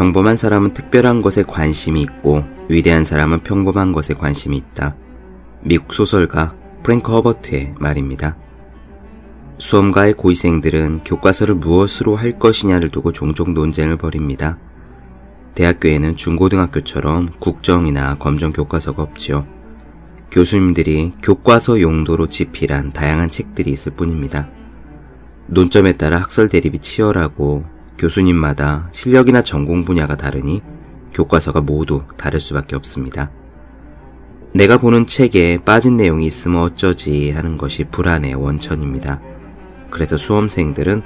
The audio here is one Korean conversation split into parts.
평범한 사람은 특별한 것에 관심이 있고 위대한 사람은 평범한 것에 관심이 있다. 미국 소설가 프랭크 허버트의 말입니다. 수험가의 고위생들은 교과서를 무엇으로 할 것이냐를 두고 종종 논쟁을 벌입니다. 대학교에는 중고등학교처럼 국정이나 검정 교과서가 없지요. 교수님들이 교과서 용도로 집필한 다양한 책들이 있을 뿐입니다. 논점에 따라 학설 대립이 치열하고 교수님마다 실력이나 전공 분야가 다르니 교과서가 모두 다를 수밖에 없습니다. 내가 보는 책에 빠진 내용이 있으면 어쩌지 하는 것이 불안의 원천입니다. 그래서 수험생들은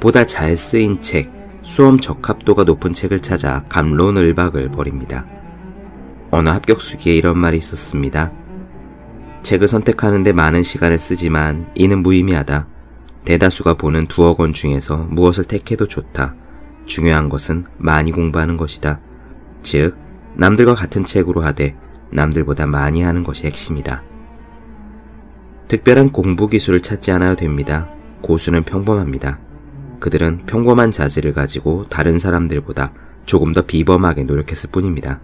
보다 잘 쓰인 책, 수험 적합도가 높은 책을 찾아 감론을박을 벌입니다. 어느 합격 수기에 이런 말이 있었습니다. 책을 선택하는데 많은 시간을 쓰지만 이는 무의미하다. 대다수가 보는 두억 원 중에서 무엇을 택해도 좋다. 중요한 것은 많이 공부하는 것이다. 즉, 남들과 같은 책으로 하되 남들보다 많이 하는 것이 핵심이다. 특별한 공부 기술을 찾지 않아도 됩니다. 고수는 평범합니다. 그들은 평범한 자질을 가지고 다른 사람들보다 조금 더 비범하게 노력했을 뿐입니다.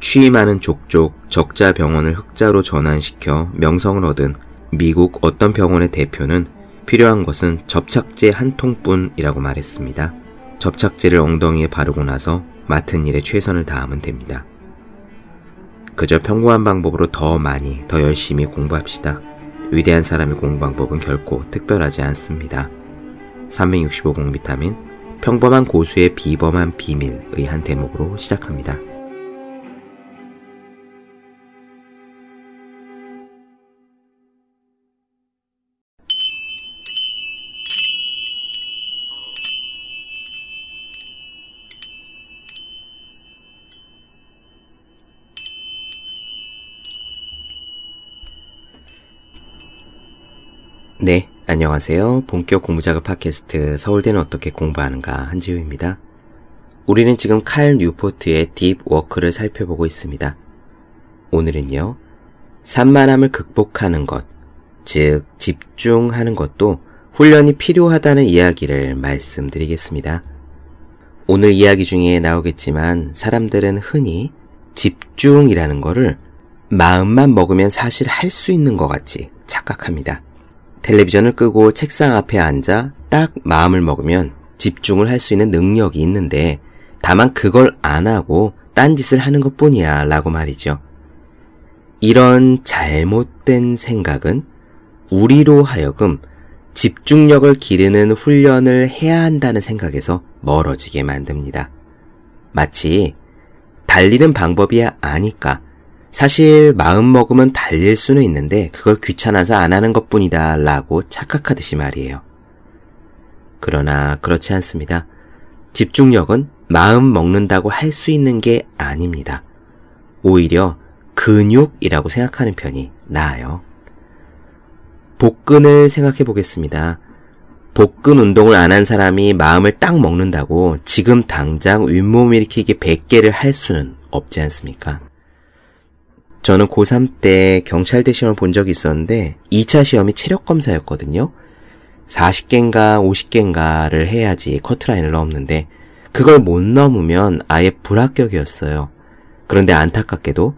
취임하는 족족 적자 병원을 흑자로 전환시켜 명성을 얻은 미국 어떤 병원의 대표는 필요한 것은 접착제 한 통뿐이라고 말했습니다. 접착제를 엉덩이에 바르고 나서 맡은 일에 최선을 다하면 됩니다. 그저 평범한 방법으로 더 많이, 더 열심히 공부합시다. 위대한 사람의 공부 방법은 결코 특별하지 않습니다. 365공 비타민, 평범한 고수의 비범한 비밀의 한 대목으로 시작합니다. 안녕하세요. 본격 공부자극 팟캐스트 서울대는 어떻게 공부하는가 한지우입니다. 우리는 지금 칼 뉴포트의 Deep Work를 살펴보고 있습니다. 오늘은요, 산만함을 극복하는 것, 즉 집중하는 것도 훈련이 필요하다는 이야기를 말씀드리겠습니다. 오늘 이야기 중에 나오겠지만 사람들은 흔히 집중이라는 것을 마음만 먹으면 사실 할 수 있는 것 같이 착각합니다. 텔레비전을 끄고 책상 앞에 앉아 딱 마음을 먹으면 집중을 할 수 있는 능력이 있는데 다만 그걸 안 하고 딴짓을 하는 것 뿐이야 라고 말이죠. 이런 잘못된 생각은 우리로 하여금 집중력을 기르는 훈련을 해야 한다는 생각에서 멀어지게 만듭니다. 마치 달리는 방법이 아니까 사실 마음 먹으면 달릴 수는 있는데 그걸 귀찮아서 안 하는 것 뿐이다 라고 착각하듯이 말이에요. 그러나 그렇지 않습니다. 집중력은 마음 먹는다고 할 수 있는 게 아닙니다. 오히려 근육이라고 생각하는 편이 나아요. 복근을 생각해 보겠습니다. 복근 운동을 안 한 사람이 마음을 딱 먹는다고 지금 당장 윗몸 일으키기 100개를 할 수는 없지 않습니까? 저는 고3 때 경찰대 시험을 본 적이 있었는데 2차 시험이 체력 검사였거든요. 40개인가 50개인가를 해야지 커트라인을 넘는데 그걸 못 넘으면 아예 불합격이었어요. 그런데 안타깝게도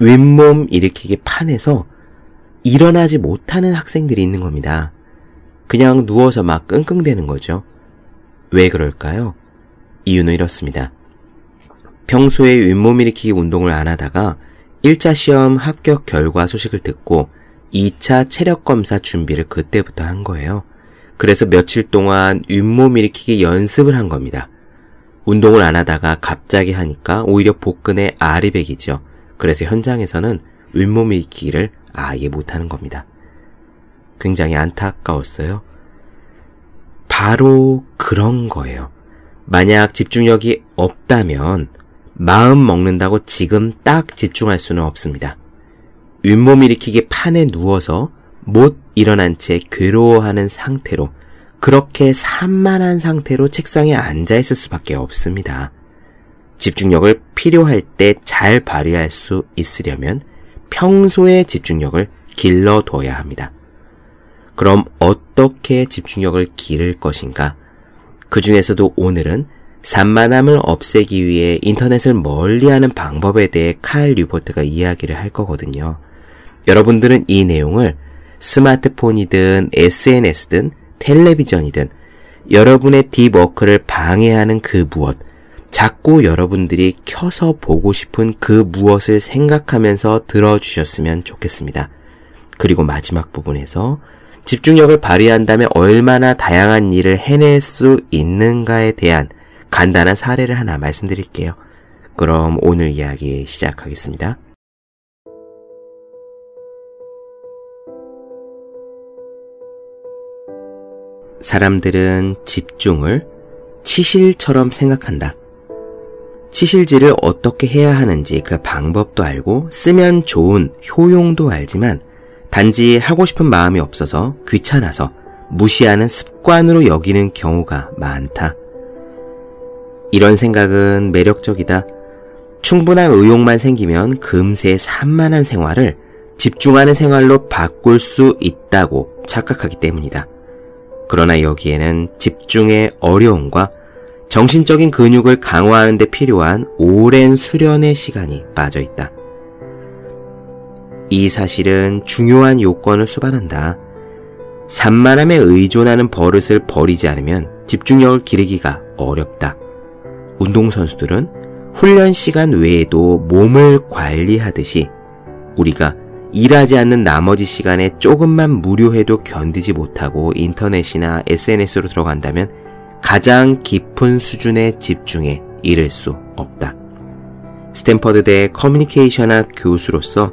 윗몸 일으키기 판에서 일어나지 못하는 학생들이 있는 겁니다. 그냥 누워서 막 끙끙대는 거죠. 왜 그럴까요? 이유는 이렇습니다. 평소에 윗몸 일으키기 운동을 안 하다가 1차 시험 합격 결과 소식을 듣고 2차 체력 검사 준비를 그때부터 한 거예요. 그래서 며칠 동안 윗몸 일으키기 연습을 한 겁니다. 운동을 안 하다가 갑자기 하니까 오히려 복근에 아리백이죠. 그래서 현장에서는 윗몸 일으키기를 아예 못하는 겁니다. 굉장히 안타까웠어요. 바로 그런 거예요. 만약 집중력이 없다면 마음 먹는다고 지금 딱 집중할 수는 없습니다. 윗몸 일으키기 판에 누워서 못 일어난 채 괴로워하는 상태로 그렇게 산만한 상태로 책상에 앉아 있을 수밖에 없습니다. 집중력을 필요할 때 잘 발휘할 수 있으려면 평소에 집중력을 길러둬야 합니다. 그럼 어떻게 집중력을 기를 것인가? 그 중에서도 오늘은 산만함을 없애기 위해 인터넷을 멀리하는 방법에 대해 칼 뉴포트가 이야기를 할 거거든요. 여러분들은 이 내용을 스마트폰이든 SNS든 텔레비전이든 여러분의 딥워크를 방해하는 그 무엇, 자꾸 여러분들이 켜서 보고 싶은 그 무엇을 생각하면서 들어주셨으면 좋겠습니다. 그리고 마지막 부분에서 집중력을 발휘한다면 얼마나 다양한 일을 해낼 수 있는가에 대한 간단한 사례를 하나 말씀드릴게요. 그럼 오늘 이야기 시작하겠습니다. 사람들은 집중을 치실처럼 생각한다. 치실질을 어떻게 해야 하는지 그 방법도 알고 쓰면 좋은 효용도 알지만 단지 하고 싶은 마음이 없어서 귀찮아서 무시하는 습관으로 여기는 경우가 많다. 이런 생각은 매력적이다. 충분한 의욕만 생기면 금세 산만한 생활을 집중하는 생활로 바꿀 수 있다고 착각하기 때문이다. 그러나 여기에는 집중의 어려움과 정신적인 근육을 강화하는 데 필요한 오랜 수련의 시간이 빠져 있다. 이 사실은 중요한 요건을 수반한다. 산만함에 의존하는 버릇을 버리지 않으면 집중력을 기르기가 어렵다. 운동선수들은 훈련 시간 외에도 몸을 관리하듯이 우리가 일하지 않는 나머지 시간에 조금만 무료해도 견디지 못하고 인터넷이나 SNS로 들어간다면 가장 깊은 수준의 집중에 이를 수 없다. 스탠퍼드대 커뮤니케이션학 교수로서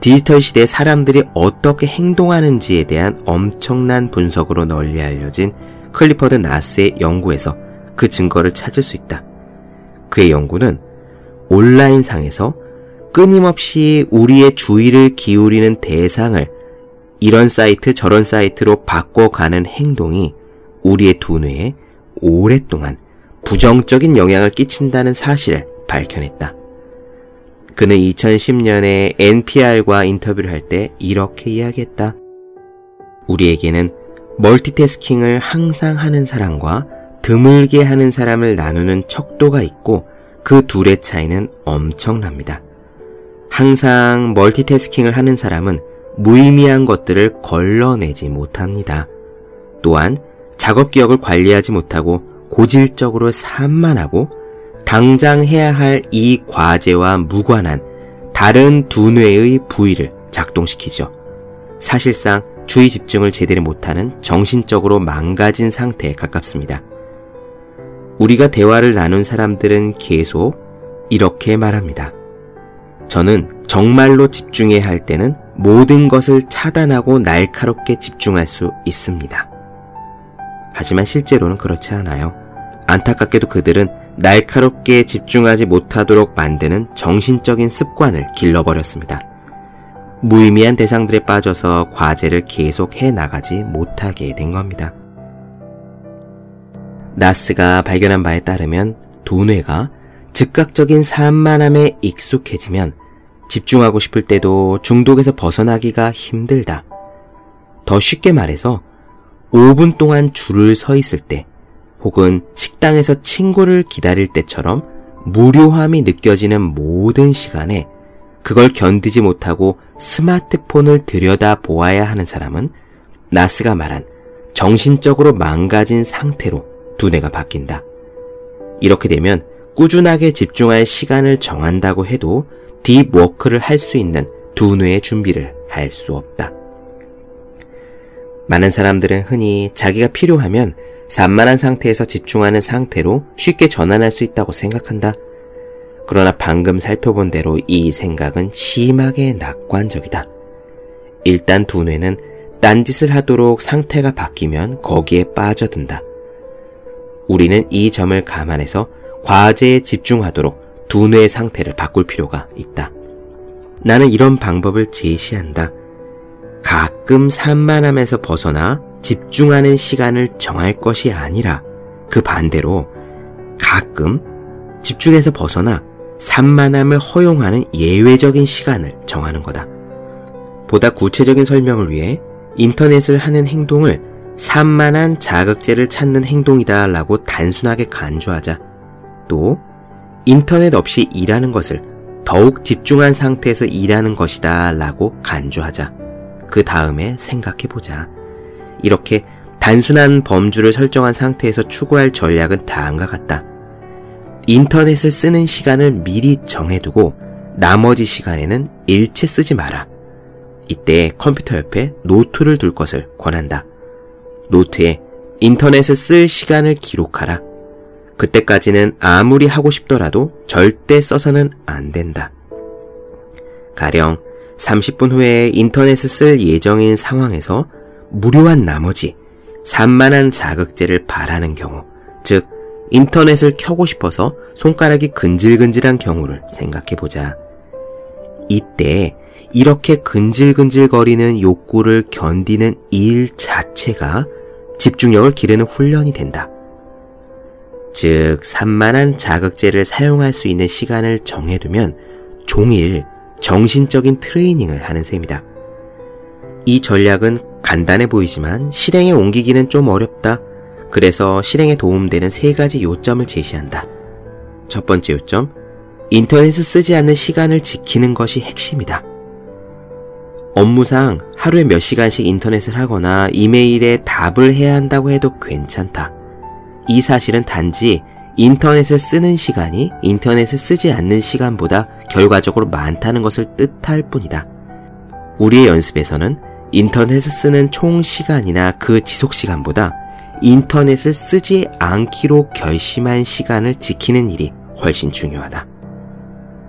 디지털 시대 사람들이 어떻게 행동하는지에 대한 엄청난 분석으로 널리 알려진 클리퍼드 나스의 연구에서 그 증거를 찾을 수 있다. 그의 연구는 온라인상에서 끊임없이 우리의 주의를 기울이는 대상을 이런 사이트 저런 사이트로 바꿔가는 행동이 우리의 두뇌에 오랫동안 부정적인 영향을 끼친다는 사실을 밝혀냈다. 그는 2010년에 NPR과 인터뷰를 할 때 이렇게 이야기했다. 우리에게는 멀티태스킹을 항상 하는 사람과 드물게 하는 사람을 나누는 척도가 있고 그 둘의 차이는 엄청납니다. 항상 멀티태스킹을 하는 사람은 무의미한 것들을 걸러내지 못합니다. 또한 작업 기억을 관리하지 못하고 고질적으로 산만하고 당장 해야 할 이 과제와 무관한 다른 두 뇌의 부위를 작동시키죠. 사실상 주의 집중을 제대로 못하는 정신적으로 망가진 상태에 가깝습니다. 우리가 대화를 나눈 사람들은 계속 이렇게 말합니다. 저는 정말로 집중해야 할 때는 모든 것을 차단하고 날카롭게 집중할 수 있습니다. 하지만 실제로는 그렇지 않아요. 안타깝게도 그들은 날카롭게 집중하지 못하도록 만드는 정신적인 습관을 길러버렸습니다. 무의미한 대상들에 빠져서 과제를 계속 해 나가지 못하게 된 겁니다. 나스가 발견한 바에 따르면 두뇌가 즉각적인 산만함에 익숙해지면 집중하고 싶을 때도 중독에서 벗어나기가 힘들다. 더 쉽게 말해서 5분 동안 줄을 서 있을 때 혹은 식당에서 친구를 기다릴 때처럼 무료함이 느껴지는 모든 시간에 그걸 견디지 못하고 스마트폰을 들여다 보아야 하는 사람은 나스가 말한 정신적으로 망가진 상태로 두뇌가 바뀐다. 이렇게 되면 꾸준하게 집중할 시간을 정한다고 해도 딥워크를 할 수 있는 두뇌의 준비를 할 수 없다. 많은 사람들은 흔히 자기가 필요하면 산만한 상태에서 집중하는 상태로 쉽게 전환할 수 있다고 생각한다. 그러나 방금 살펴본 대로 이 생각은 심하게 낙관적이다. 일단 두뇌는 딴짓을 하도록 상태가 바뀌면 거기에 빠져든다. 우리는 이 점을 감안해서 과제에 집중하도록 두뇌의 상태를 바꿀 필요가 있다. 나는 이런 방법을 제시한다. 가끔 산만함에서 벗어나 집중하는 시간을 정할 것이 아니라 그 반대로 가끔 집중해서 벗어나 산만함을 허용하는 예외적인 시간을 정하는 거다. 보다 구체적인 설명을 위해 인터넷을 하는 행동을 산만한 자극제를 찾는 행동이다 라고 단순하게 간주하자. 또 인터넷 없이 일하는 것을 더욱 집중한 상태에서 일하는 것이다 라고 간주하자. 그 다음에 생각해보자. 이렇게 단순한 범주를 설정한 상태에서 추구할 전략은 다음과 같다. 인터넷을 쓰는 시간을 미리 정해두고 나머지 시간에는 일체 쓰지 마라. 이때 컴퓨터 옆에 노트를 둘 것을 권한다. 노트에 인터넷을 쓸 시간을 기록하라. 그때까지는 아무리 하고 싶더라도 절대 써서는 안 된다. 가령 30분 후에 인터넷을 쓸 예정인 상황에서 무료한 나머지 산만한 자극제를 바라는 경우, 즉, 인터넷을 켜고 싶어서 손가락이 근질근질한 경우를 생각해 보자. 이때 이렇게 근질근질거리는 욕구를 견디는 일 자체가 집중력을 기르는 훈련이 된다. 즉, 산만한 자극제를 사용할 수 있는 시간을 정해두면 종일 정신적인 트레이닝을 하는 셈이다. 이 전략은 간단해 보이지만 실행에 옮기기는 좀 어렵다. 그래서 실행에 도움되는 세 가지 요점을 제시한다. 첫 번째 요점, 인터넷을 쓰지 않는 시간을 지키는 것이 핵심이다. 업무상 하루에 몇 시간씩 인터넷을 하거나 이메일에 답을 해야 한다고 해도 괜찮다. 이 사실은 단지 인터넷을 쓰는 시간이 인터넷을 쓰지 않는 시간보다 결과적으로 많다는 것을 뜻할 뿐이다. 우리의 연습에서는 인터넷을 쓰는 총 시간이나 그 지속 시간보다 인터넷을 쓰지 않기로 결심한 시간을 지키는 일이 훨씬 중요하다.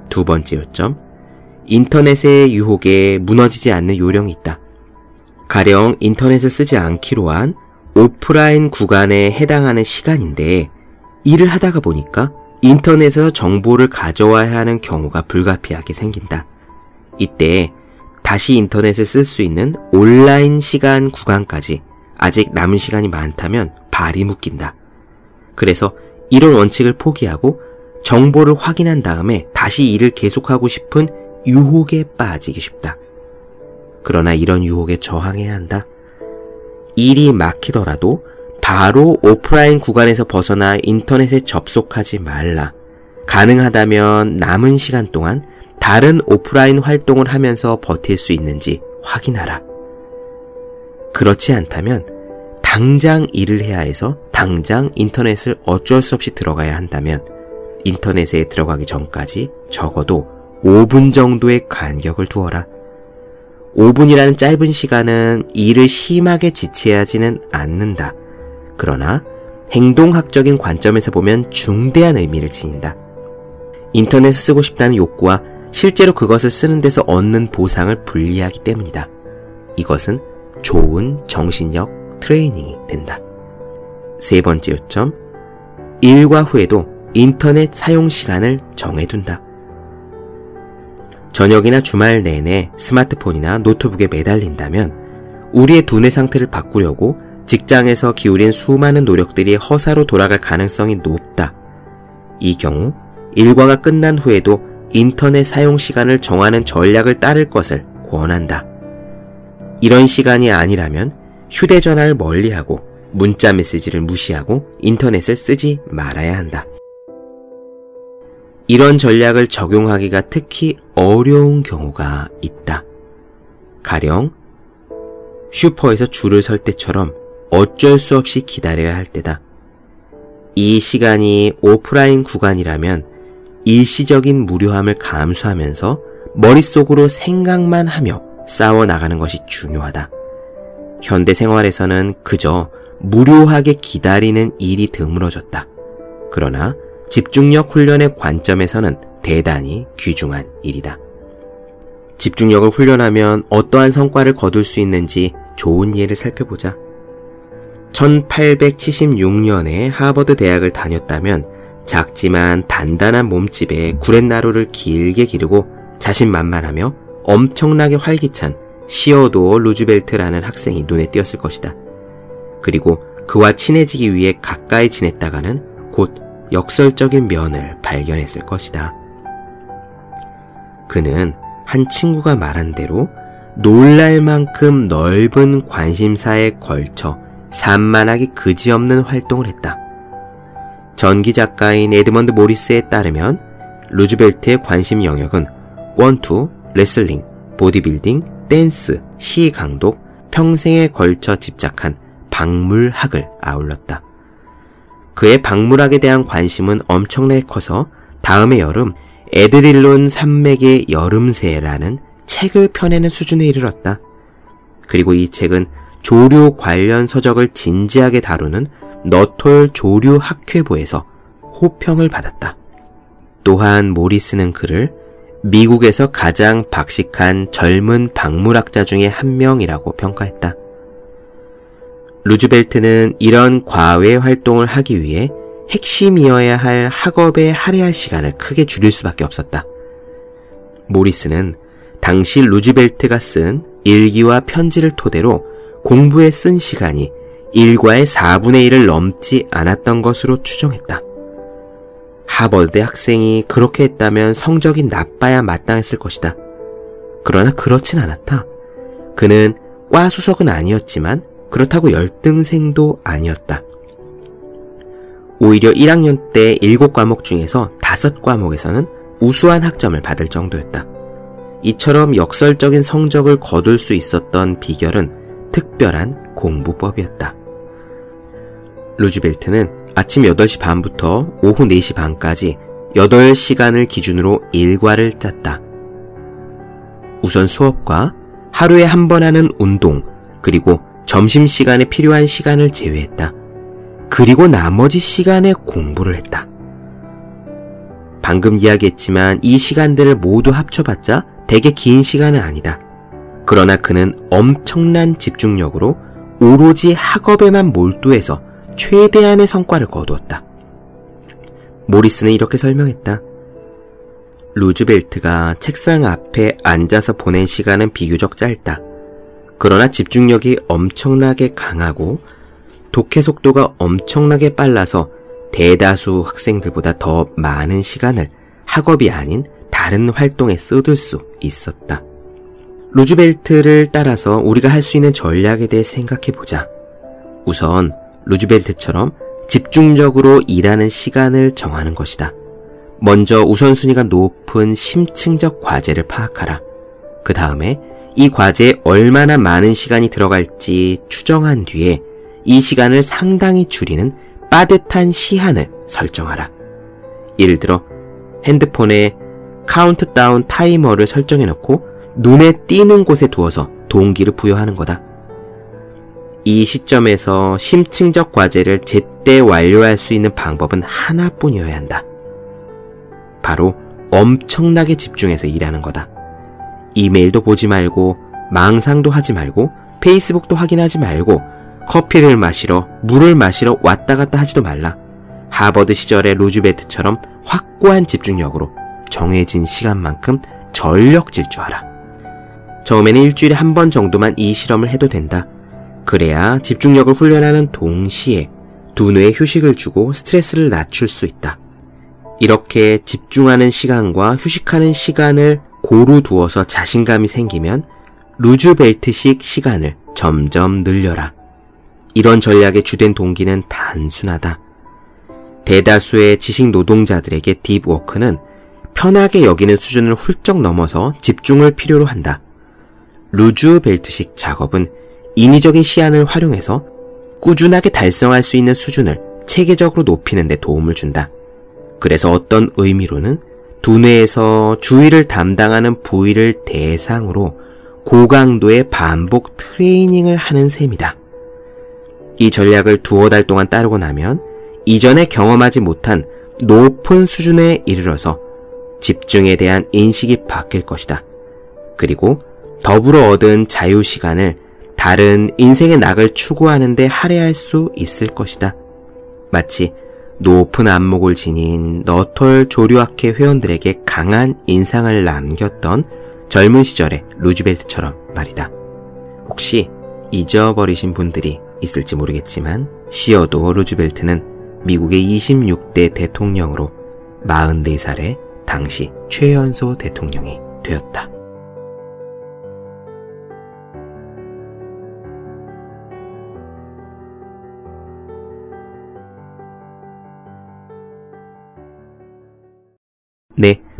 두 번째 요점, 인터넷의 유혹에 무너지지 않는 요령이 있다. 가령 인터넷을 쓰지 않기로 한 오프라인 구간에 해당하는 시간인데 일을 하다가 보니까 인터넷에서 정보를 가져와야 하는 경우가 불가피하게 생긴다. 이때 다시 인터넷을 쓸 수 있는 온라인 시간 구간까지 아직 남은 시간이 많다면 발이 묶인다. 그래서 이런 원칙을 포기하고 정보를 확인한 다음에 다시 일을 계속하고 싶은 유혹에 빠지기 쉽다. 그러나 이런 유혹에 저항해야 한다. 일이 막히더라도 바로 오프라인 구간에서 벗어나 인터넷에 접속하지 말라. 가능하다면 남은 시간 동안 다른 오프라인 활동을 하면서 버틸 수 있는지 확인하라. 그렇지 않다면 당장 일을 해야 해서 당장 인터넷을 어쩔 수 없이 들어가야 한다면 인터넷에 들어가기 전까지 적어도 5분 정도의 간격을 두어라. 5분이라는 짧은 시간은 일을 심하게 지체하지는 않는다. 그러나 행동학적인 관점에서 보면 중대한 의미를 지닌다. 인터넷을 쓰고 싶다는 욕구와 실제로 그것을 쓰는 데서 얻는 보상을 분리하기 때문이다. 이것은 좋은 정신력 트레이닝이 된다. 세 번째 요점, 일과 후에도 인터넷 사용 시간을 정해둔다. 저녁이나 주말 내내 스마트폰이나 노트북에 매달린다면 우리의 두뇌 상태를 바꾸려고 직장에서 기울인 수많은 노력들이 허사로 돌아갈 가능성이 높다. 이 경우 일과가 끝난 후에도 인터넷 사용 시간을 정하는 전략을 따를 것을 권한다. 이런 시간이 아니라면 휴대전화를 멀리하고 문자 메시지를 무시하고 인터넷을 쓰지 말아야 한다. 이런 전략을 적용하기가 특히 어려운 경우가 있다. 가령 슈퍼에서 줄을 설 때처럼 어쩔 수 없이 기다려야 할 때다. 이 시간이 오프라인 구간이라면 일시적인 무료함을 감수하면서 머릿속으로 생각만 하며 싸워 나가는 것이 중요하다. 현대 생활에서는 그저 무료하게 기다리는 일이 드물어졌다. 그러나 집중력 훈련의 관점에서는 대단히 귀중한 일이다. 집중력을 훈련하면 어떠한 성과를 거둘 수 있는지 좋은 예를 살펴보자. 1876년에 하버드 대학을 다녔다면 작지만 단단한 몸집에 구렛나루를 길게 기르고 자신만만하며 엄청나게 활기찬 시어도어 루즈벨트라는 학생이 눈에 띄었을 것이다. 그리고 그와 친해지기 위해 가까이 지냈다가는 곧 역설적인 면을 발견했을 것이다. 그는 한 친구가 말한 대로 놀랄 만큼 넓은 관심사에 걸쳐 산만하기 그지없는 활동을 했다. 전기 작가인 에드먼드 모리스에 따르면 루즈벨트의 관심 영역은 권투, 레슬링, 보디빌딩, 댄스, 시 강독, 평생에 걸쳐 집착한 박물학을 아울렀다. 그의 박물학에 대한 관심은 엄청나게 커서 다음해 여름 에드릴론 산맥의 여름새라는 책을 펴내는 수준에 이르렀다. 그리고 이 책은 조류 관련 서적을 진지하게 다루는 너톨 조류 학회보에서 호평을 받았다. 또한 모리스는 그를 미국에서 가장 박식한 젊은 박물학자 중의 한 명이라고 평가했다. 루즈벨트는 이런 과외 활동을 하기 위해 핵심이어야 할 학업에 할애할 시간을 크게 줄일 수밖에 없었다. 모리스는 당시 루즈벨트가 쓴 일기와 편지를 토대로 공부에 쓴 시간이 일과의 4분의 1을 넘지 않았던 것으로 추정했다. 하버드 학생이 그렇게 했다면 성적이 나빠야 마땅했을 것이다. 그러나 그렇진 않았다. 그는 과 수석은 아니었지만 그렇다고 열등생도 아니었다. 오히려 1학년 때 7과목 중에서 5과목에서는 우수한 학점을 받을 정도였다. 이처럼 역설적인 성적을 거둘 수 있었던 비결은 특별한 공부법이었다. 루즈벨트는 아침 8시 반부터 오후 4시 반까지 8시간을 기준으로 일과를 짰다. 우선 수업과 하루에 한 번 하는 운동, 그리고 점심시간에 필요한 시간을 제외했다. 그리고 나머지 시간에 공부를 했다. 방금 이야기했지만 이 시간들을 모두 합쳐봤자 되게 긴 시간은 아니다. 그러나 그는 엄청난 집중력으로 오로지 학업에만 몰두해서 최대한의 성과를 거두었다. 모리스는 이렇게 설명했다. 루즈벨트가 책상 앞에 앉아서 보낸 시간은 비교적 짧다. 그러나 집중력이 엄청나게 강하고 독해 속도가 엄청나게 빨라서 대다수 학생들보다 더 많은 시간을 학업이 아닌 다른 활동에 쏟을 수 있었다. 루즈벨트를 따라서 우리가 할 수 있는 전략에 대해 생각해 보자. 우선 루즈벨트처럼 집중적으로 일하는 시간을 정하는 것이다. 먼저 우선순위가 높은 심층적 과제를 파악하라. 그 다음에 이 과제에 얼마나 많은 시간이 들어갈지 추정한 뒤에 이 시간을 상당히 줄이는 빠듯한 시한을 설정하라. 예를 들어 핸드폰에 카운트다운 타이머를 설정해 놓고 눈에 띄는 곳에 두어서 동기를 부여하는 거다. 이 시점에서 심층적 과제를 제때 완료할 수 있는 방법은 하나뿐이어야 한다. 바로 엄청나게 집중해서 일하는 거다. 이메일도 보지 말고, 망상도 하지 말고, 페이스북도 확인하지 말고, 커피를 마시러, 물을 마시러 왔다 갔다 하지도 말라. 하버드 시절의 루즈베트처럼 확고한 집중력으로 정해진 시간만큼 전력 질주하라. 처음에는 일주일에 한 번 정도만 이 실험을 해도 된다. 그래야 집중력을 훈련하는 동시에 두뇌에 휴식을 주고 스트레스를 낮출 수 있다. 이렇게 집중하는 시간과 휴식하는 시간을 고루 두어서 자신감이 생기면 루즈벨트식 시간을 점점 늘려라. 이런 전략의 주된 동기는 단순하다. 대다수의 지식 노동자들에게 딥워크는 편하게 여기는 수준을 훌쩍 넘어서 집중을 필요로 한다. 루즈벨트식 작업은 인위적인 시안을 활용해서 꾸준하게 달성할 수 있는 수준을 체계적으로 높이는 데 도움을 준다. 그래서 어떤 의미로는 두뇌에서 주의를 담당하는 부위를 대상으로 고강도의 반복 트레이닝을 하는 셈이다. 이 전략을 두어 달 동안 따르고 나면 이전에 경험하지 못한 높은 수준에 이르러서 집중에 대한 인식이 바뀔 것이다. 그리고 더불어 얻은 자유 시간을 다른 인생의 낙을 추구하는데 할애할 수 있을 것이다. 마치 높은 안목을 지닌 너털 조류학회 회원들에게 강한 인상을 남겼던 젊은 시절의 루즈벨트처럼 말이다. 혹시 잊어버리신 분들이 있을지 모르겠지만 시어도 루즈벨트는 미국의 26대 대통령으로 44살의 당시 최연소 대통령이 되었다.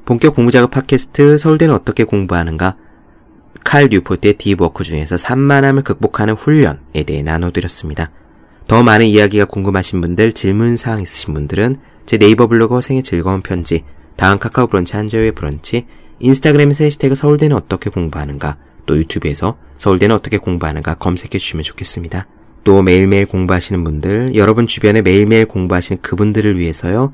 본격 공부자극 팟캐스트 서울대는 어떻게 공부하는가 칼 뉴포트의 Deep Work 중에서 산만함을 극복하는 훈련에 대해 나눠드렸습니다. 더 많은 이야기가 궁금하신 분들, 질문사항 있으신 분들은 제 네이버 블로그 생의 즐거운 편지, 다음 카카오 브런치 한재우의 브런치, 인스타그램에서 해시태그 서울대는 어떻게 공부하는가, 또 유튜브에서 서울대는 어떻게 공부하는가 검색해 주시면 좋겠습니다. 또 매일매일 공부하시는 분들, 여러분 주변에 매일매일 공부하시는 그분들을 위해서요,